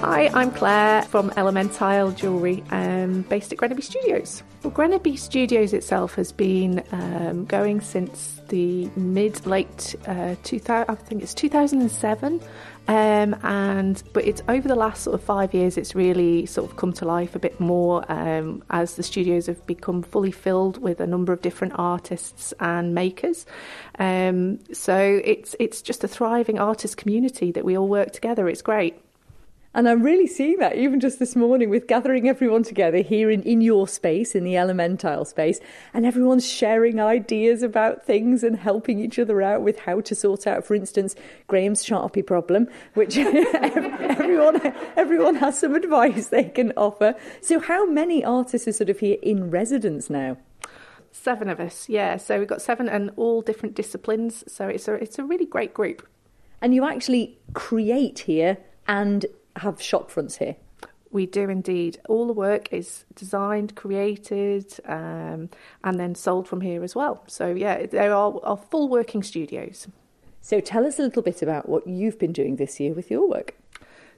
Hi, I'm Claire from Elemental Jewellery, um, based at Grenaby Studios. Well, Grenaby Studios itself has been um, going since the mid late uh, 2000, I think it's 2007. Um, and but it's over the last sort of five years, it's really sort of come to life a bit more um, as the studios have become fully filled with a number of different artists and makers. Um, so it's it's just a thriving artist community that we all work together. It's great. And I'm really seeing that even just this morning with gathering everyone together here in, in your space, in the elemental space, and everyone's sharing ideas about things and helping each other out with how to sort out, for instance, Graham's Sharpie problem, which everyone, everyone has some advice they can offer. So, how many artists are sort of here in residence now? Seven of us, yeah. So we've got seven and all different disciplines. So it's a, it's a really great group. And you actually create here and have shop fronts here? We do indeed. All the work is designed, created, um, and then sold from here as well. So, yeah, there are, are full working studios. So, tell us a little bit about what you've been doing this year with your work.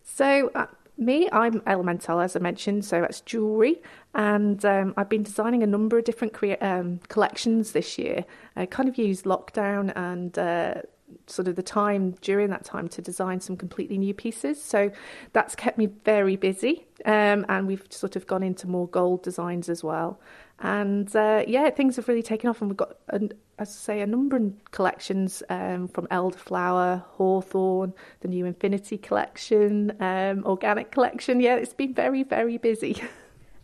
So, uh, me, I'm Elemental, as I mentioned, so that's jewellery, and um, I've been designing a number of different crea- um, collections this year. I kind of used lockdown and uh, sort of the time during that time to design some completely new pieces. So that's kept me very busy. Um, and we've sort of gone into more gold designs as well. And uh, yeah, things have really taken off, and we've got, as I say, a number of collections um, from Elderflower, Hawthorn, the new Infinity collection, um, Organic collection. Yeah, it's been very, very busy.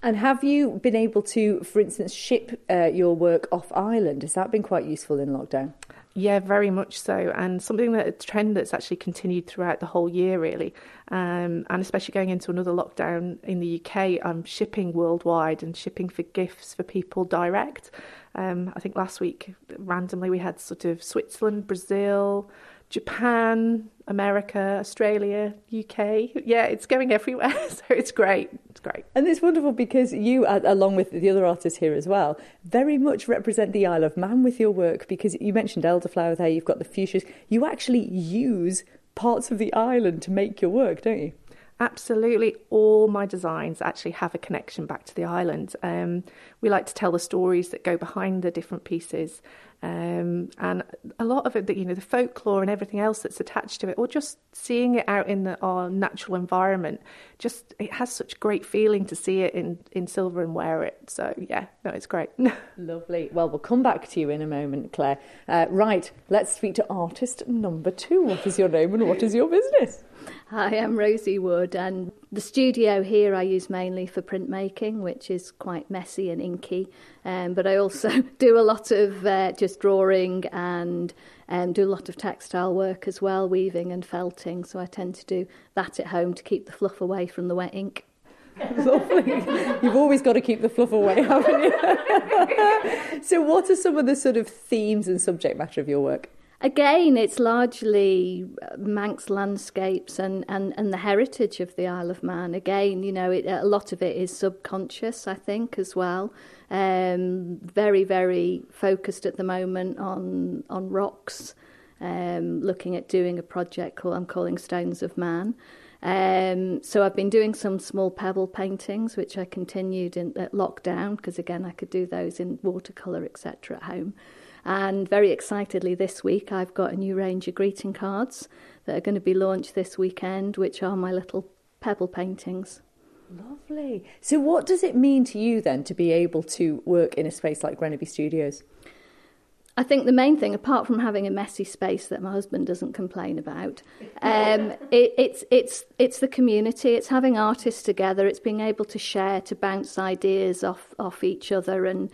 And have you been able to, for instance, ship uh, your work off island? Has that been quite useful in lockdown? Yeah, very much so, and something that a trend that's actually continued throughout the whole year, really, um, and especially going into another lockdown in the UK. I'm shipping worldwide and shipping for gifts for people direct. Um, I think last week, randomly, we had sort of Switzerland, Brazil, Japan, America, Australia, UK. Yeah, it's going everywhere. So it's great. It's great. And it's wonderful because you, along with the other artists here as well, very much represent the Isle of Man with your work because you mentioned elderflower there, you've got the fuchsias. You actually use parts of the island to make your work, don't you? Absolutely, all my designs actually have a connection back to the island. Um, we like to tell the stories that go behind the different pieces, um, and a lot of it, you know, the folklore and everything else that's attached to it, or just seeing it out in the, our natural environment, just it has such great feeling to see it in, in silver and wear it. So yeah, no, it's great. Lovely. Well, we'll come back to you in a moment, Claire. Uh, right, let's speak to artist number two. What is your name and what is your business? Hi, I'm Rosie Wood, and the studio here I use mainly for printmaking, which is quite messy and inky. Um, but I also do a lot of uh, just drawing and um, do a lot of textile work as well, weaving and felting. So I tend to do that at home to keep the fluff away from the wet ink. Lovely. You've always got to keep the fluff away, haven't you? so, what are some of the sort of themes and subject matter of your work? Again, it's largely uh, Manx landscapes and, and, and the heritage of the Isle of Man. Again, you know, it, a lot of it is subconscious, I think, as well. Um, very, very focused at the moment on on rocks. Um, looking at doing a project called I'm calling Stones of Man. Um, so I've been doing some small pebble paintings, which I continued in at lockdown because again I could do those in watercolor, etc. at home. And very excitedly this week, I've got a new range of greeting cards that are going to be launched this weekend, which are my little pebble paintings. Lovely. So, what does it mean to you then to be able to work in a space like Grenaby Studios? I think the main thing, apart from having a messy space that my husband doesn't complain about, um, it, it's it's it's the community. It's having artists together. It's being able to share, to bounce ideas off off each other, and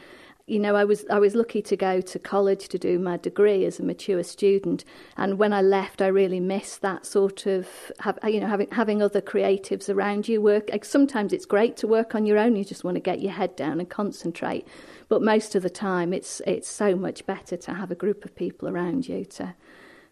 you know, I was I was lucky to go to college to do my degree as a mature student, and when I left, I really missed that sort of, have, you know, having having other creatives around you. Work like sometimes it's great to work on your own. You just want to get your head down and concentrate, but most of the time, it's it's so much better to have a group of people around you to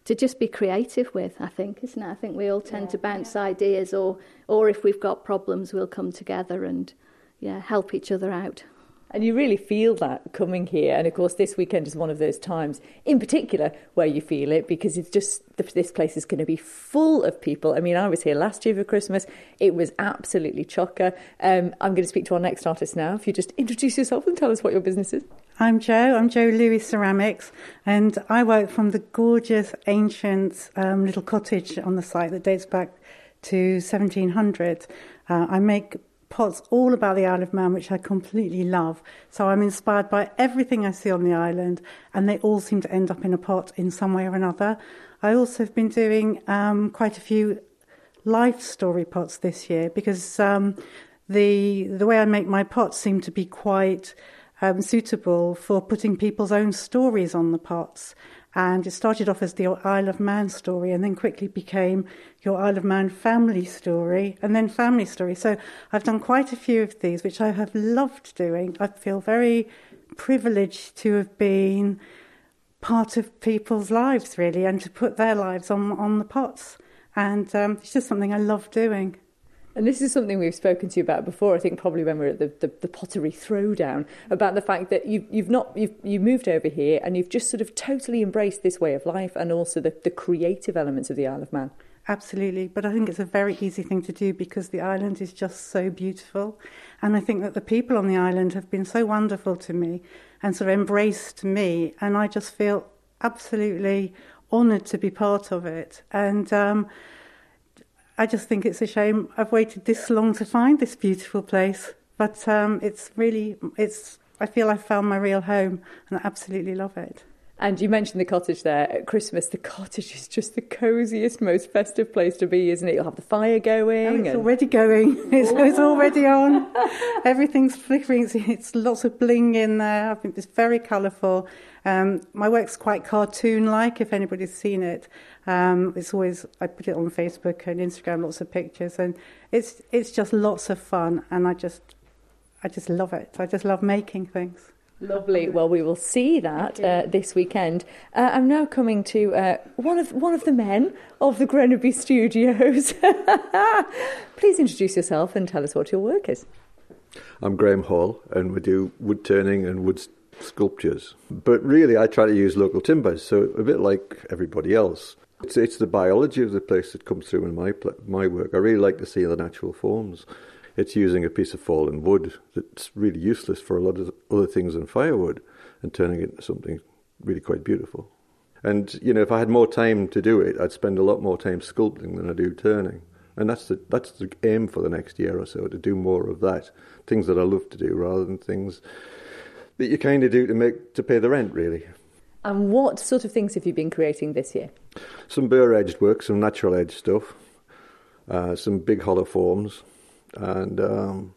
to just be creative with. I think, isn't it? I think we all tend yeah, to bounce yeah. ideas, or or if we've got problems, we'll come together and yeah, help each other out. And you really feel that coming here. And of course, this weekend is one of those times, in particular, where you feel it because it's just this place is going to be full of people. I mean, I was here last year for Christmas. It was absolutely chocker. Um, I'm going to speak to our next artist now. If you just introduce yourself and tell us what your business is. I'm Joe. I'm Joe Lewis Ceramics, and I work from the gorgeous ancient um, little cottage on the site that dates back to 1700. Uh, I make pots all about the Isle of Man, which I completely love. So I'm inspired by everything I see on the island, and they all seem to end up in a pot in some way or another. I also have been doing um, quite a few life story pots this year because um, the the way I make my pots seem to be quite um, suitable for putting people's own stories on the pots. And it started off as the Isle of Man story and then quickly became your Isle of Man family story and then family story. So I've done quite a few of these, which I have loved doing. I feel very privileged to have been part of people's lives, really, and to put their lives on, on the pots. And um, it's just something I love doing. And this is something we've spoken to you about before. I think probably when we were at the, the, the pottery throwdown about the fact that you've you've not you've you moved over here and you've just sort of totally embraced this way of life and also the, the creative elements of the Isle of Man. Absolutely, but I think it's a very easy thing to do because the island is just so beautiful, and I think that the people on the island have been so wonderful to me and sort of embraced me, and I just feel absolutely honoured to be part of it. And um, I just think it's a shame I've waited this long to find this beautiful place. But um, it's really, it's. I feel I've found my real home, and I absolutely love it. And you mentioned the cottage there at Christmas. The cottage is just the cosiest, most festive place to be, isn't it? You'll have the fire going. Oh, it's and... already going. It's, it's, already on. Everything's flickering. It's, it's, lots of bling in there. I think it's very colourful. Um, my work's quite cartoon-like. If anybody's seen it, um, it's always I put it on Facebook and Instagram, lots of pictures, and it's it's just lots of fun. And I just I just love it. I just love making things. Lovely. Well, we will see that uh, this weekend. Uh, I'm now coming to uh, one of one of the men of the Grenaby Studios. Please introduce yourself and tell us what your work is. I'm Graham Hall, and we do wood turning and wood sculptures. But really, I try to use local timbers, so a bit like everybody else. It's, it's the biology of the place that comes through in my my work. I really like to see the natural forms it's using a piece of fallen wood that's really useless for a lot of other things than firewood and turning it into something really quite beautiful. And you know, if I had more time to do it, I'd spend a lot more time sculpting than I do turning. And that's the that's the aim for the next year or so to do more of that, things that I love to do rather than things that you kind of do to make to pay the rent, really. And what sort of things have you been creating this year? Some burr edged work, some natural edge stuff, uh, some big hollow forms, and um,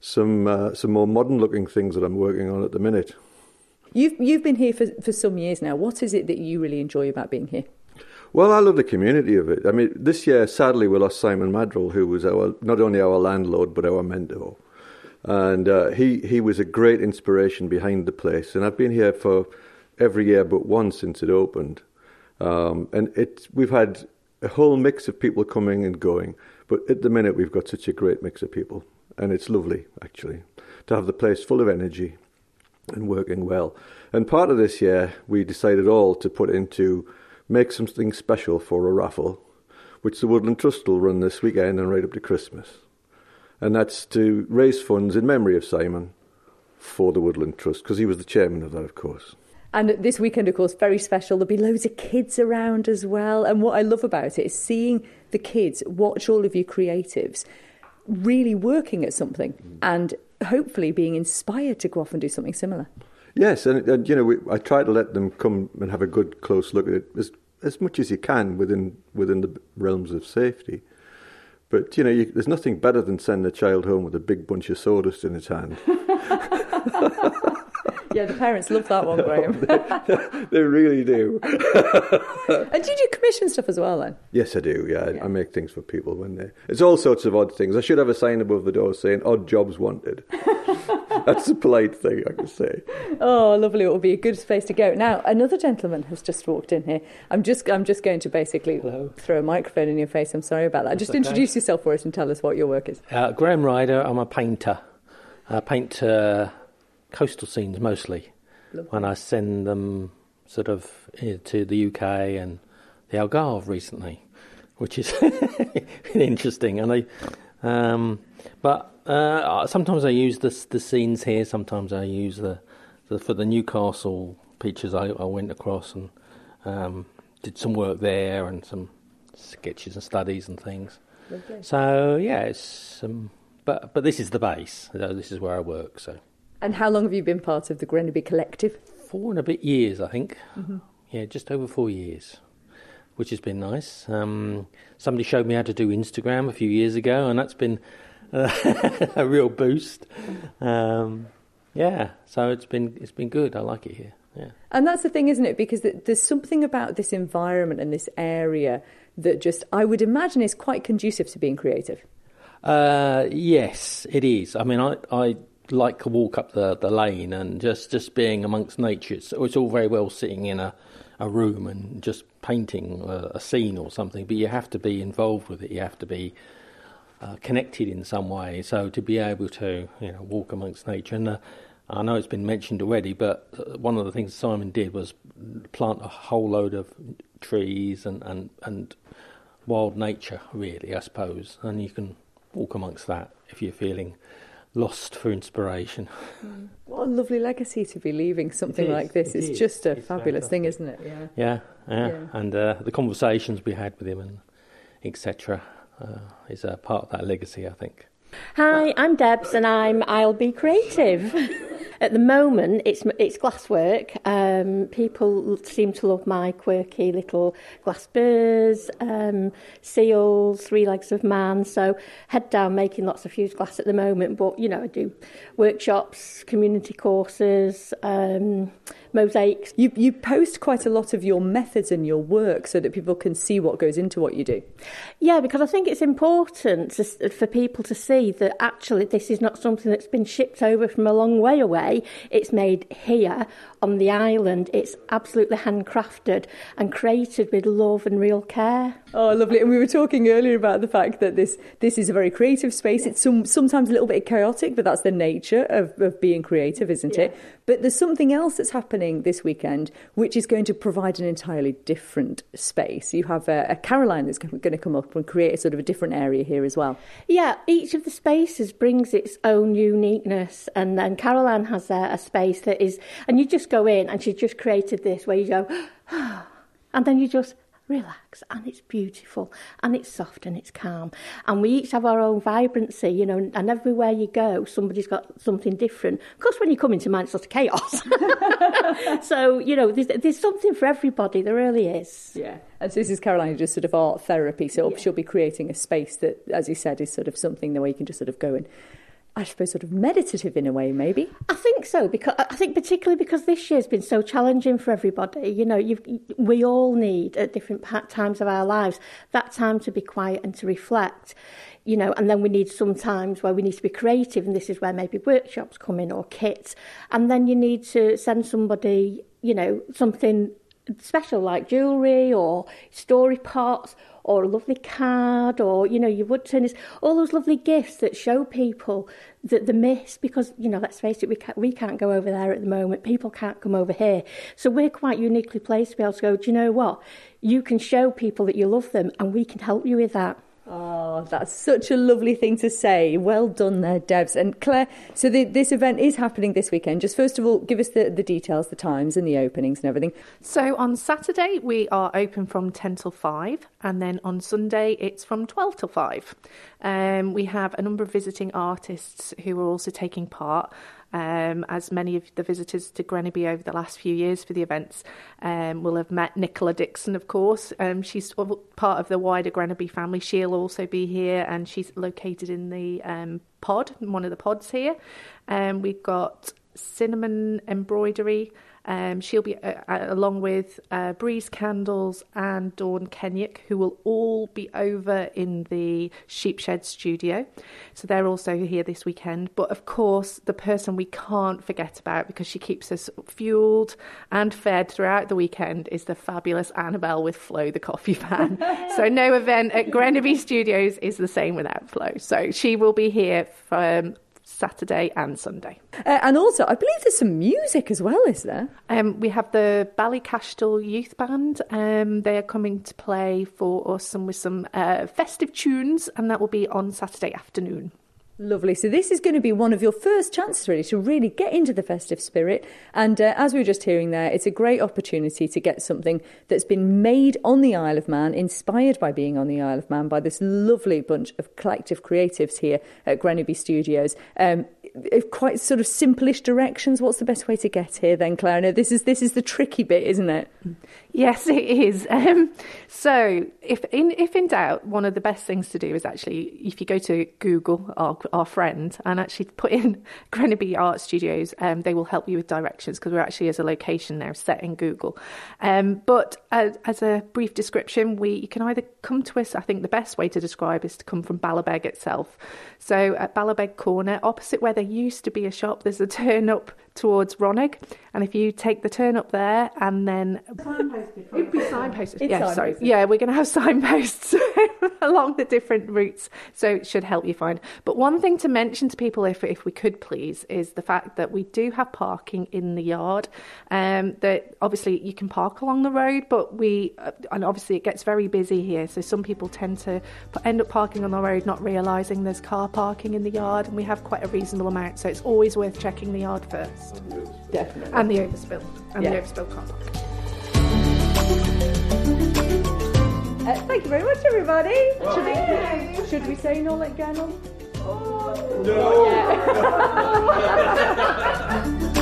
some uh, some more modern looking things that I'm working on at the minute. You've you've been here for for some years now. What is it that you really enjoy about being here? Well, I love the community of it. I mean, this year, sadly, we lost Simon Madrill, who was our not only our landlord but our mentor, and uh, he he was a great inspiration behind the place. And I've been here for every year but one since it opened, um, and it we've had a whole mix of people coming and going. But at the minute, we've got such a great mix of people, and it's lovely, actually, to have the place full of energy and working well. And part of this year, we decided all to put into make something special for a raffle, which the Woodland Trust will run this weekend and right up to Christmas. And that's to raise funds in memory of Simon for the Woodland Trust, because he was the chairman of that, of course. And this weekend, of course, very special. There'll be loads of kids around as well. And what I love about it is seeing the kids watch all of you creatives really working at something and hopefully being inspired to go off and do something similar. Yes, and, and you know, we, I try to let them come and have a good close look at it as as much as you can within within the realms of safety. But you know, you, there's nothing better than sending a child home with a big bunch of sawdust in its hand. Yeah, the parents love that one, Graham. they, they, really do. and do you do commission stuff as well then? Yes, I do. Yeah, yeah, I make things for people when they. It's all sorts of odd things. I should have a sign above the door saying "odd jobs wanted." That's a polite thing I can say. Oh, lovely! It will be a good space to go. Now, another gentleman has just walked in here. I'm just, I'm just going to basically Hello. throw a microphone in your face. I'm sorry about that. That's just okay. introduce yourself for us and tell us what your work is. Uh, Graham Ryder. I'm a painter. I paint uh, coastal scenes mostly. Lovely. When I send them sort of eh, to the UK and the Algarve recently, which is interesting. And I, um, but uh, sometimes I use the the scenes here. Sometimes I use the, the for the Newcastle pictures. I, I went across and um, did some work there and some sketches and studies and things. Lovely. So yeah, it's um, but but this is the base. This is where I work. So And how long have you been part of the Grenaby Collective? four and a bit years, I think. Yeah, just over four years, which has been nice. Um, somebody showed me how to do Instagram a few years ago, and that's been uh, a real boost. Um, yeah, so it's been it's been good. I like it here. Yeah. And that's the thing, isn't it? Because there's something about this environment and this area that just, I would imagine, is quite conducive to being creative. Uh, yes, it is. I mean, I, I like to walk up the, the lane and just, just being amongst nature. It's, it's all very well sitting in a, a room and just painting a, a scene or something, but you have to be involved with it. You have to be uh, connected in some way. So to be able to, you know, walk amongst nature and. Uh, I know it's been mentioned already, but uh, one of the things Simon did was plant a whole load of trees and, and, and wild nature, really, I suppose. And you can walk amongst that if you're feeling lost for inspiration. What a lovely legacy to be leaving something is, like this. it It's is. just a It's fabulous thing, isn't it? Yeah. Yeah, yeah. Yeah. And uh, the conversations we had with him and etc. Uh, is a part of that legacy, I think. Hi, I'm Debs and I'm I'll be creative. At the moment, it's it's glasswork. Um, people seem to love my quirky little glass birds, um, seals, three legs of man. So head down making lots of fused glass at the moment. But you know, I do workshops, community courses, um, mosaics. You, you post quite a lot of your methods and your work so that people can see what goes into what you do. Yeah, because I think it's important to, for people to see that actually this is not something that's been shipped over from a long way away. It's made here on the island. It's absolutely handcrafted and created with love and real care. Oh, lovely. And we were talking earlier about the fact that this this is a very creative space. It's some, sometimes a little bit chaotic, but that's the nature of, of being creative, isn't it? But there's something else that's happening this weekend, which is going to provide an entirely different space. You have a, a Caroline that's going to come up and create a sort of a different area here as well. Yeah, each of the spaces brings its own uniqueness, and then Caroline has a, a space that is, and you just go in, and she just created this where you go, and then you just relax, and it's beautiful, and it's soft, and it's calm, and we each have our own vibrancy, you know, and everywhere you go, somebody's got something different. Of course, when you come into mine, it's sort of chaos. so you know, there's, there's something for everybody. There really is. Yeah. And so this is Caroline, just sort of art therapy. So she'll be creating a space that, as you said, is sort of something the way you can just sort of go and, I suppose, sort of meditative in a way, maybe. I think so because I think particularly because this year's been so challenging for everybody. You know, we all need at different times of our lives that time to be quiet and to reflect. You know, and then we need some times where we need to be creative, and this is where maybe workshops come in or kits, and then you need to send somebody, you know, something special like jewellery or story pots or a lovely card or you know your wood turners all those lovely gifts that show people that the miss because you know let's face it we can't, we can't go over there at the moment. People can't come over here. So we're quite uniquely placed to be able to go do you know what? You can show people that you love them and we can help you with that Oh, that's such a lovely thing to say. Well done there, Debs. And Claire, so the, this event is happening this weekend. Just first of all, give us the, the details, the times and the openings and everything. So on Saturday we are open from ten till five, and then on Sunday it's from twelve till five. Um, we have a number of visiting artists who are also taking part. Um, as many of the visitors to Grenaby over the last few years for the events um, will have met Nicola Dixon, of course. Um, she's part of the wider Grenaby family. She'll also be here, and she's located in the um, pod, one of the pods here. Um, we've got cinnamon embroidery. Um, she'll be uh, uh, along with uh, Breeze Candles and Dawn Kenyuk, who will all be over in the Sheepshed studio. So they're also here this weekend. But of course, the person we can't forget about because she keeps us fueled and fed throughout the weekend is the fabulous Annabelle with Flo, the coffee fan. so no event at Grenaby Studios is the same without Flo. So she will be here from Saturday and Sunday. Uh, and also, I believe there's some music as well, is there? Um, we have the Ballycastle Youth Band. Um, they are coming to play for us and with some uh, festive tunes, and that will be on Saturday afternoon. Lovely. So this is going to be one of your first chances, really, to really get into the festive spirit. And uh, as we were just hearing there, it's a great opportunity to get something that's been made on the Isle of Man, inspired by being on the Isle of Man by this lovely bunch of collective creatives here at Grenaby Studios. Um, quite sort of simplish directions. What's the best way to get here, then, Clara? This is this is the tricky bit, isn't it? Yes, it is. Um, so, if in if in doubt, one of the best things to do is actually if you go to Google, our our friend, and actually put in Grenaby Art Studios, um, they will help you with directions because we're actually as a location now set in Google. Um, but as, as, a brief description, we you can either come to us. I think the best way to describe is to come from Ballabeg itself. So at Ballabeg Corner, opposite where there used to be a shop, there's a turn up towards Ronague. And if you take the turn up there and then. It'd be signposted. It's yeah, signposted. sorry. Yeah, we're going to have signposts along the different routes. So it should help you find. But one thing to mention to people, if, if we could please, is the fact that we do have parking in the yard. Um, that obviously you can park along the road, but we. Uh, and obviously it gets very busy here. So some people tend to end up parking on the road, not realising there's car parking in the yard. And we have quite a reasonable amount. So it's always worth checking the yard first. Definitely. And the overspill. And Yeah. the overspill car park. Uh, thank you very much, everybody. Should, we, should we say Nollick Ghennal? No!